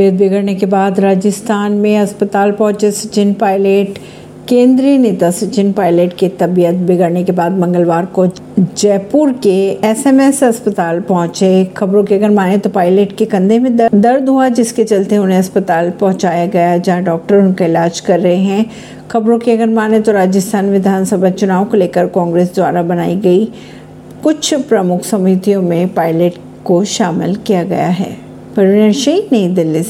तबीयत बिगड़ने के बाद राजस्थान में अस्पताल पहुँचे सचिन पायलट। केंद्रीय नेता सचिन पायलट की तबीयत बिगड़ने के बाद मंगलवार को जयपुर के एसएमएस अस्पताल पहुँचे। खबरों के अगर माने तो पायलट के कंधे में दर्द हुआ, जिसके चलते उन्हें अस्पताल पहुँचाया गया, जहाँ डॉक्टर उनका इलाज कर रहे हैं। खबरों के अगर माने तो राजस्थान विधानसभा चुनाव को लेकर कांग्रेस द्वारा बनाई गई कुछ प्रमुख समितियों में पायलट को शामिल किया गया है। परवीन सिंह, नई दिल्ली से।